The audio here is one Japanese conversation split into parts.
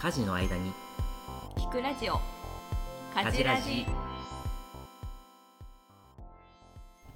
家事の間に。聞くラジオ。家事ラジ。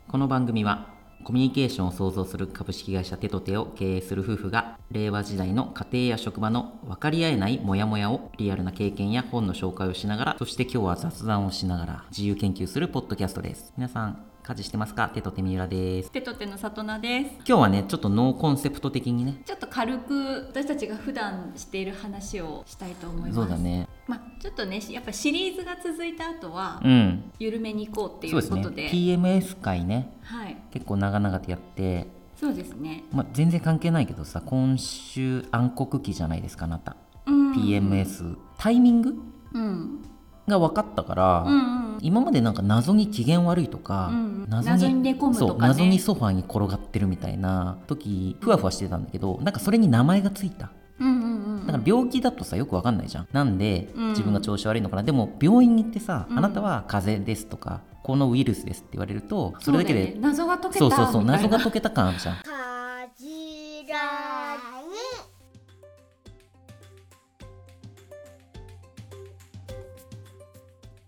この番組はコミュニケーションを創造する株式会社テトテを経営する夫婦が令和時代の家庭や職場の分かり合えないモヤモヤをリアルな経験や本の紹介をしながらそして今日は雑談をしながら自由研究するポッドキャストです。皆さん家事してますか？テトテミュラです。テトテの里奈です。今日はねちょっとノーコンセプト的にね。ちょっと軽く私たちが普段している話をしたいと思います。そうだね。まあちょっとねやっぱシリーズが続いた後はうん。緩めに行こうっていそうですね。うことで PMS 会ね。はい。結構長々とやって。そうですね。まあ、全然関係ないけどさ今週暗黒期じゃないですかあなた、うん。PMS タイミングうん。が分かったから、うんうん今までなんか謎に機嫌悪いとか、うん謎に寝込むとかね。そう謎にソファーに転がってるみたいな時ふわふわしてたんだけどなんかそれに名前がついた。うんうんうんだから病気だとさよくわかんないじゃん。なんでうん。自分が調子悪いのかな、でも病院に行ってさ、うん。あなたは風邪ですとかこのウイルスですって言われるとそれだけでね。謎が解けたそうそうそう謎が解けた感あるじゃん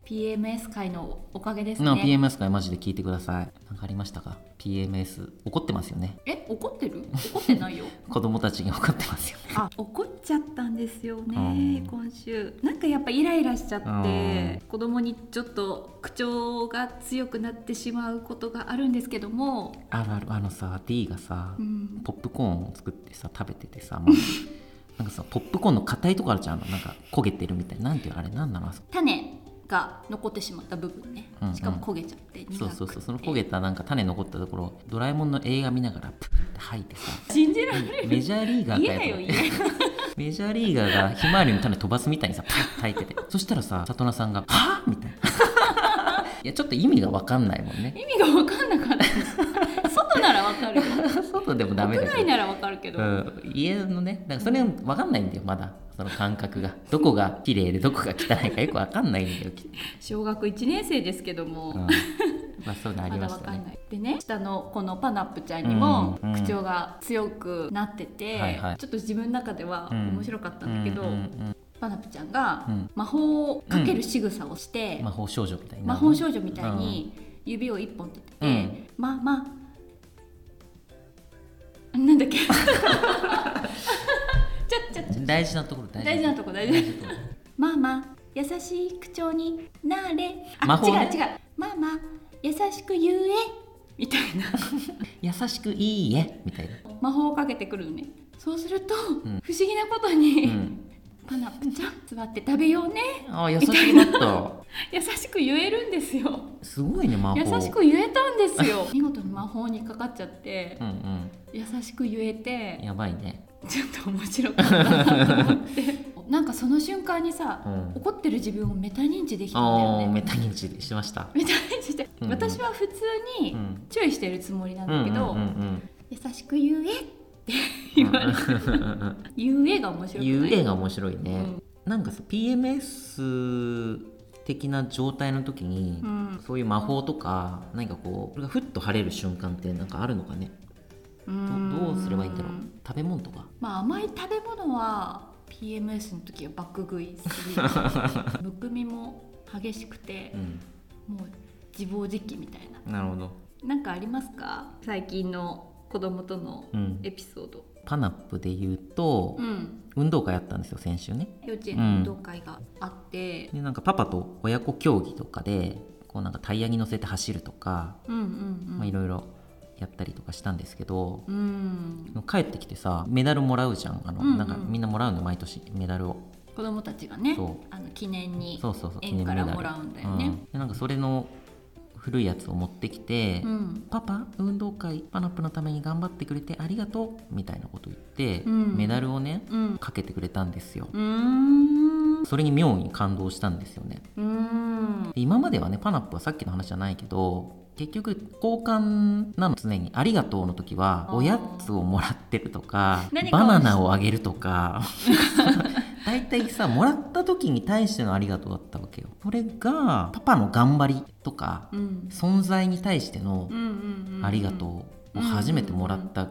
PMS 会のおかげですなね PMS 会マジで聞いてください。何かありましたか？PMS 怒ってますよね。え怒ってる？怒ってないよ。子供たちに怒ってますよね。あ怒っちゃったんですよね、うん。今週。なんかやっぱイライラしちゃって、うん。子供にちょっと口調が強くなってしまうことがあるんですけども、あるある。あのさ D がさ、うん、ポップコーンを作ってさ食べててさ、まあ なんかさポップコーンの硬いとこあるじゃん。なんか焦げてるみたいな。なんていうの？あれなんなの？種が残ってしまった部分ね、うんうん。しかも焦げちゃってそうそうそう。その焦げたなんか種残ったところドラえもんの映画見ながらプッて吐いてさ。信じられる。メジャーリーガーかよ。よと思ってメジャーリーガーがひまわりの種飛ばすみたいにさパッて吐いてて。そしたらさ里奈さんが「はあ?」みたいな。いやちょっと意味が分かんないもんね。意味が分かんなかった外なら分かるよ 外でもダメだけど。屋内なら分かるけど、うん、家のねだからそれ分かんないんだよまだ。その感覚が。どこが綺麗でどこが汚いかよく分かんないんだよ小学1年生ですけども、うん、まあそういうのありまましたね。だわかんない。でね下のこのパナップちゃんにもうん。うん。口調が強くなってて、はいはい。ちょっと自分の中では面白かったんだけど、うんうん。パナップちゃんがうん。魔法をかける仕草をして、うん。魔法少女みたいな。魔法少女みたいに指を一本立てて、うん。まあまあなんだっけ？大事なところ大大事なとこ大事なとこ。まあまあ優しい口調になれ。あ魔法ね。違う違う。まあまあ優しく言え。みたいな。優しくいいえ。みたいな。魔法をかけてくるのね。そうすると、ん。不思議なことに、うんパナップちゃん座って食べようね。あ優しくなった。優しく言えるんですよ。すごいね魔法。優しく言えたんですよ。見事に魔法にかかっちゃって。うんうん。優しく言えて。やばいね。ちょっと面白かったなと思って。なんかその瞬間にさ、うん。怒ってる自分をメタ認知できたんだあよね。あメタ認知しました。メタ認知して、うんうん。私は普通にうん。注意してるつもりなんだけど、優しく言えって 言われて言えが面白い？言う絵が面白いね、うん。なんかさ PMS 的な状態の時に、うん。そういう魔法とか何かこうこれがふっと晴れる瞬間ってなんかあるのかね？うどうすればいいんだろう？食べ物とか？まあ甘い食べ物は PMS の時は爆食いする むくみも激しくてう、ん。もう自暴自棄みたいな。なるほど、なんかありますか？最近の子供とのうん、エピソード、パナップで言うと、うん、運動会あったんですよ先週ね。幼稚園の運動会があって、でなんかパパと親子競技とかでこうなんかタイヤに乗せて走るとか、いろいろやったりとかしたんですけど、うん。帰ってきてさメダルもらうじゃん。あの、うんうん。なんかみんなもらうの毎年メダルを。子供たちがねそう。あの記念にそうそうそう園からもらうんだよね。うん。でなんかそれの古いやつを持ってきて、うん。パパ運動会パナップのために頑張ってくれてありがとうみたいなこと言って、うん。メダルをねうん。かけてくれたんですよ。それに妙に感動したんですよね。今まではねパナップはさっきの話じゃないけど結局交換なの常に「ありがとう」の時はおやつをもらってるとかバナナをあげるとか 大体さもらった時に対しての「ありがとう」だったわけよ。それがパパの頑張りとかうん。存在に対してのうんうんうん「ありがとう」もう初めてもらった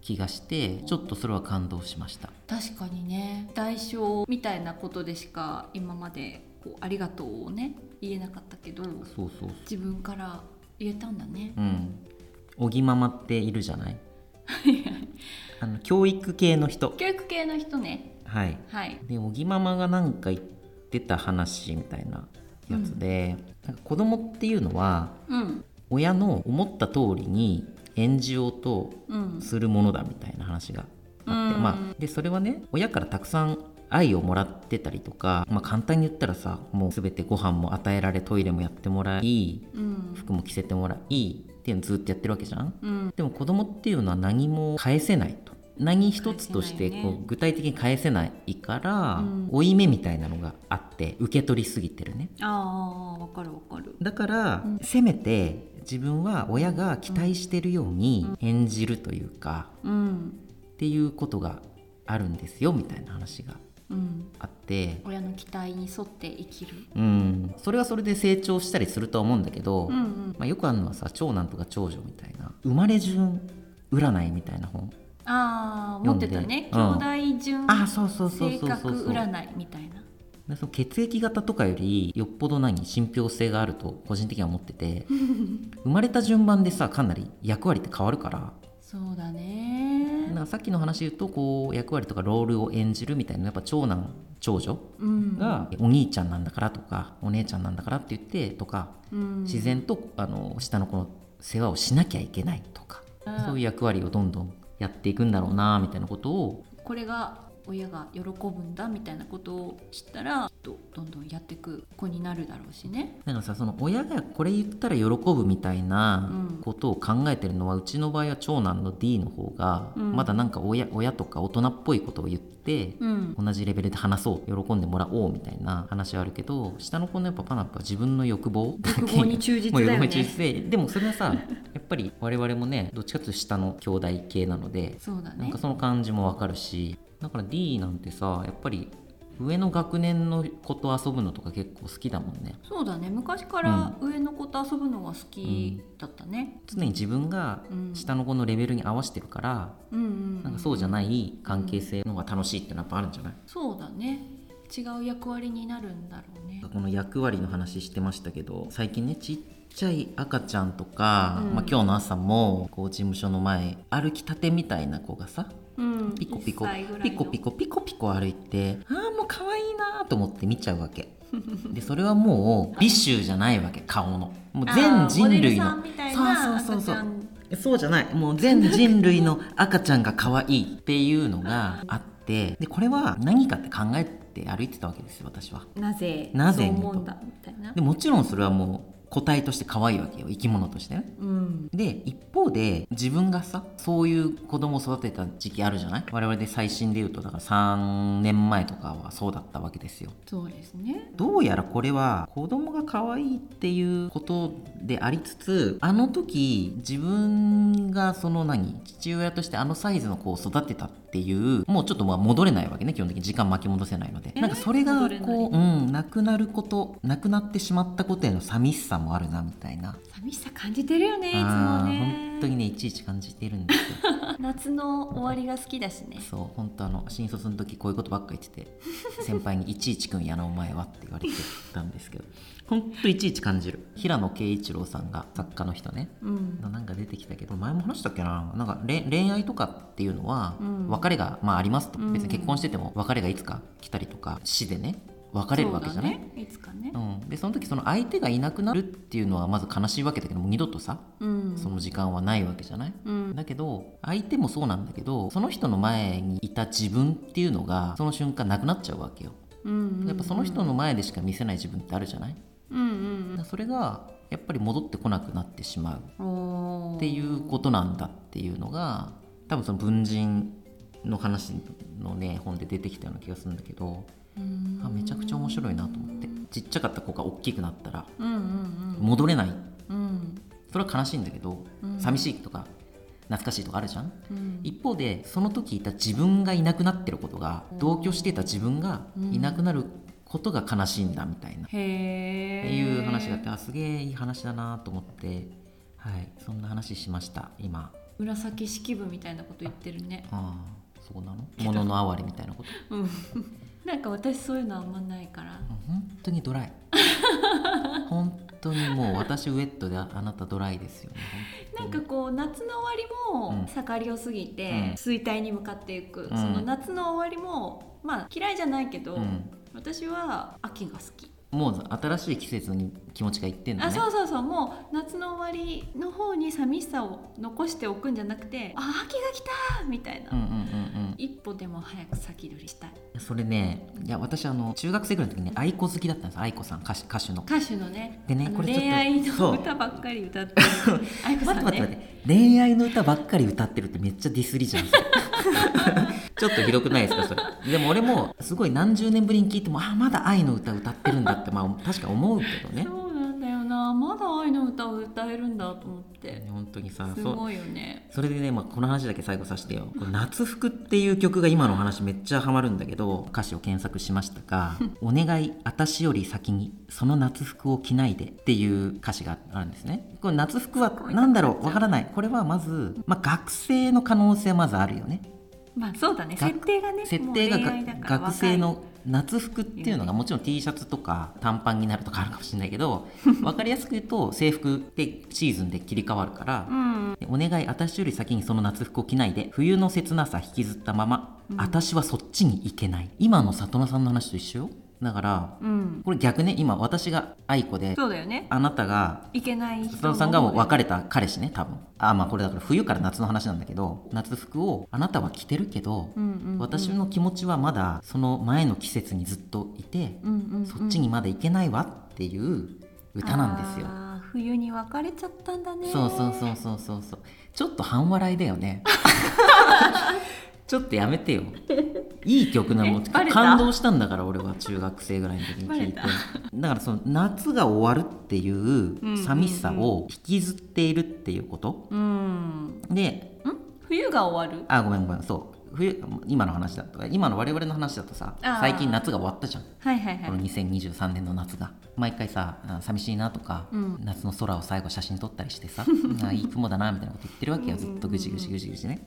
気がしてちょっとそれは感動しました。確かにね。代償みたいなことでしか今までこうありがとうをね言えなかったけどそうそうそう。自分から言えたんだね。うん。おぎママっているじゃない？あの教育系の人。教育系の人ねはい。はい。でおぎママがなんか言ってた話みたいなやつで、なんか子供っていうのはうん。親の思った通りに演じようとうん。するものだみたいな話があって、うん。まあ、でそれはね親からたくさん愛をもらってたりとか、まあ、簡単に言ったらさもう全てご飯も与えられトイレもやってもらいうん。服も着せてもらいっていうのずっとやってるわけじゃん。うん。でも子供っていうのは何も返せないと何一つとしてこう具体的に返せないから、うん。負い目みたいなのがあって受け取りすぎてるね。ああわかるわかる。だから、うん。せめて自分は親が期待してるように演じるというか、うん。っていうことがあるんですよみたいな話がうん。あって、親の期待に沿って生きる。うん、それはそれで成長したりするとは思うんだけど、まあ、よくあるのはさ長男とか長女みたいな生まれ順占いみたいな本ああ持ってたね。兄弟順あそうそうそう性そうそう。そう格占いみたいな。でその血液型とかよりよっぽど何信憑性があると個人的には思ってて 生まれた順番でさかなり役割って変わるか。らそうだね。なんかさっきの話で言うとこう役割とかロールを演じるみたいなやっぱ長男長女うん。がお兄ちゃんなんだからとかお姉ちゃんなんだからって言ってとかうん。自然とあの下の子の世話をしなきゃいけないとかうん。そういう役割をどんどんやっていくんだろうなみたいなことをこれが親が喜ぶんだみたいなことを知ったらきっとどんどんやっていく子になるだろうしね。だからさその親がこれ言ったら喜ぶみたいなうん。ことを考えてるのは、うちの場合は長男の D の方が、うん。まだなんか親親とか大人っぽいことを言って、うん。同じレベルで話そう喜んでもらおうみたいな話はあるけど下の子のやっぱパナップは自分の欲望欲望に忠実だよね。もう欲望に忠実ででもそれはさ やっぱり我々もねどっちかというと下の兄弟系なのでそうだね。なんかその感じもわかるしだから D なんてさやっぱり上の学年の子と遊ぶのとか結構好きだもんね。そうだね。昔から上の子と遊ぶのが好きだったね、常に自分がうん。下の子のレベルに合わせてるから、うん、うんなんかそうじゃない関係性の方が楽しいってのはやっぱあるんじゃない、そうだね。違う役割になるんだろうね。この役割の話してましたけど最近ねちっちゃい赤ちゃんとか、うん。まあ、今日の朝もこう事務所の前歩きたてみたいな子がさうん。ピコピコ。1歳ぐらいの。ピコピコ。ピコピコ歩いてああもう可愛いなと思って見ちゃうわけ。でそれはもう美醜じゃないわけ顔の。もう全人類の。そうそうそうそう。そうじゃない。もう全人類の赤ちゃんが可愛いっていうのが あって。でこれは何かって考えて歩いてたわけですよ私は。なぜなぜそう思うんだみたいな。でもちろんそれはもう個体として可愛いわけよ。生き物としてね。うん。で一方で自分がさそういう子供を育てた時期あるじゃない？我々で最新で言うとだから3年前とかはそうだったわけですよ。そうですね。どうやらこれは子供が可愛いっていうことでありつつあの時自分がその何父親としてあのサイズの子を育てたっていうもうちょっとまあ戻れないわけね基本的に。時間巻き戻せないので。えなんかそれがこう、うん、なくなることなくなってしまったことへの寂しさもあるなみたいな。寂しさ感じてるよねいつもね。本当にねいちいち感じているんですよ。夏の終わりが好きだしね。そう本当あの新卒の時こういうことばっか言ってて 先輩に「いちいちくんやなお前は」って言われてたんですけど本当いちいち感じる。平野啓一郎さんが作家の人ね。うん。なんか出てきたけど前も話したっけな？なんか恋恋愛とかっていうのはうん。別れが、まあ、ありますと。うん。別に結婚してても別れがいつか来たりとか死でね別れるわけじゃない、いつかね。うん、でその時その相手がいなくなるっていうのはまず悲しいわけだけども二度とさうん。その時間はないわけじゃない、うん。だけど相手もそうなんだけどその人の前にいた自分っていうのがその瞬間なくなっちゃうわけよ。うんやっぱその人の前でしか見せない自分ってあるじゃない、うんうんそれがやっぱり戻ってこなくなってしまう。っていうことなんだっていうのが多分その文人の話のね本で出てきたような気がするんだけどうんあめちゃくちゃ面白いなと思って。ちっちゃかった子が大きくなったらうんうん戻れない。うん。うんそれは悲しいんだけど、うん。寂しいとか懐かしいとかあるじゃん？うん。一方でその時いた自分がいなくなってることが同居していた自分がいなくなることが悲しいんだみたいな、へえっていう話があってあすげえいい話だなと思ってはいそんな話しました今。紫式部みたいなこと言ってるね。ああそうなの？物の哀れみたいなこと？うんなんか私そういうのあんまないから。本当にドライ。本当にもう私ウェットでああなたドライですよね。なんかこう夏の終わりもうん。盛りを過ぎてうん。衰退に向かっていく、ん。その夏の終わりもまあ嫌いじゃないけど、うん。私は秋が好き、もう新しい季節に気持ちがいってんのね。あそうそうそう。もう夏の終わりの方に寂しさを残しておくんじゃなくてあ秋が来たみたいな、うんうんうんうん一歩でも早く先取りしたい。それねいや私あの中学生ぐらいの時にね愛子好きだったんです。愛子さん歌手歌手の。歌手のね。でねこれ恋愛そう。の歌ばっかり歌ってる。愛子さん待って待って待っねて。恋愛の歌ばっかり歌ってるってめっちゃディスりじゃん ちょっとひどくないですかそれ。でも俺もすごい何十年ぶりに聞いてもあまだ愛の歌歌ってるんだってまあ確か思うけどねまだ愛の歌を歌えるんだと思って。本当にさすごいよね。それでね、まあ、この話だけ最後させてよ「これ夏服」っていう曲が今の話めっちゃハマるんだけど歌詞を検索しましたが「お願い私より先にその夏服を着ないで」っていう歌詞があるんですね。これ夏服は何だろう？わからない。これはまず、まあ、学生の可能性はまずあるよね。まあそうだね。が設定がね設定が学生の夏服っていうのがもちろん T シャツとか短パンになるとかあるかもしれないけど 分かりやすく言うと制服ってシーズンで切り替わるから、うん。でお願い私より先にその夏服を着ないで冬の切なさ引きずったまま、私はそっちに行けない。今の里奈さんの話と一緒よだからうん。これ逆ね今私が愛子でそうだよね。あなたがいけない人さんがもう別れれた彼氏ね多分。あまあこれだから冬から夏の話なんだけど夏服をあなたは着てるけど、うんうんうん。私の気持ちはまだその前の季節にずっといて、うんうんうん。そっちにまだ行けないわっていう歌なんですよ。冬に別れちゃったんだね。そうそうそうそうそうそう。ちょっと半笑いだよね。ちょっとやめてよいい曲なの感動したんだから俺は中学生ぐらいの時に聞いて。だからその夏が終わるっていう寂しさを引きずっているっていうこと、うん。ん？で冬が終わる？あごめんごめんそう。冬今の話だと今の我々の話だとさ最近夏が終わったじゃん。はいはいこのはい2023年の夏が。毎回さあ寂しいなとか、うん。夏の空を最後写真撮ったりしてさ あいい雲だなみたいなこと言ってるわけよ。ずっとぐじぐじぐじぐじね。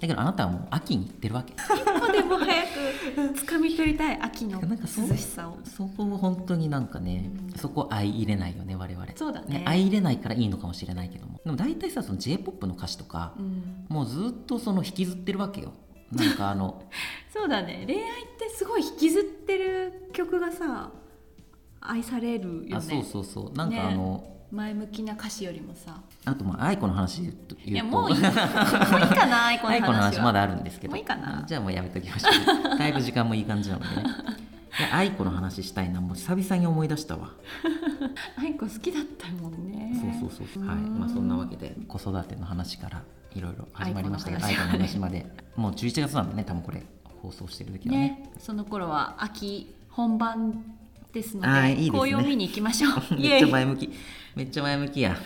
だけどあなたはもう秋に行ってるわけも早く掴み取りたい秋のなんかそう涼しさを。そこを本当になんかね、そこ相入れないよね我々。そうだね。相入れないからいいのかもしれないけども。でも大体さその j p o p の歌詞とかう、ん。もうずっとその引きずってるわけよ。なんかあの そうだね。恋愛ってすごい引きずってる曲がさ愛されるよね。あそうそうそう。なんかあの、前向きな歌詞よりもさ。あとまあ愛子の話言うといやもういい。もういいかな 愛子の話子の話まだあるんですけど。もういいかな。じゃあもうやめときましょう。だいぶ時間もいい感じなのでね。愛子の話したいなもう久々に思い出したわ、愛子好きだったもんね。そうそうそうはい。まあそんなわけで子育ての話からいろいろ始まりましたけど愛子の話話まで。もう11月なんでね多分これ放送してる時はね。ねその頃は秋本番ですのでいいですね。紅葉見に行きましょう。イめっちゃ前向きめっちゃ前向きや。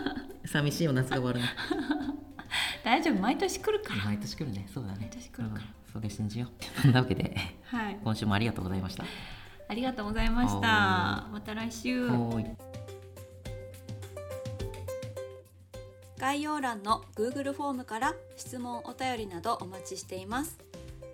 寂しいよ夏が終わるの 大丈夫？毎年来るから。毎年来るね。そうだね。毎年来るから。うん。それ信じよう。そんなわけではい。今週もありがとうございました。ありがとうございました。はまた来週。概要欄の Google フォームから質問お便りなどお待ちしています。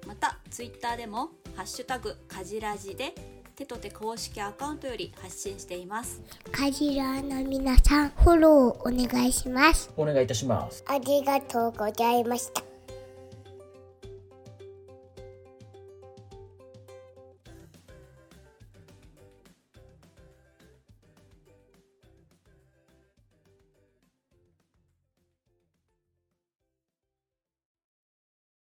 また Twitter でも「ハッシュタグかじらじ」で手と手公式アカウントより発信していますカジラの皆さん、フォローお願いします。お願いいたしますありがとうございました。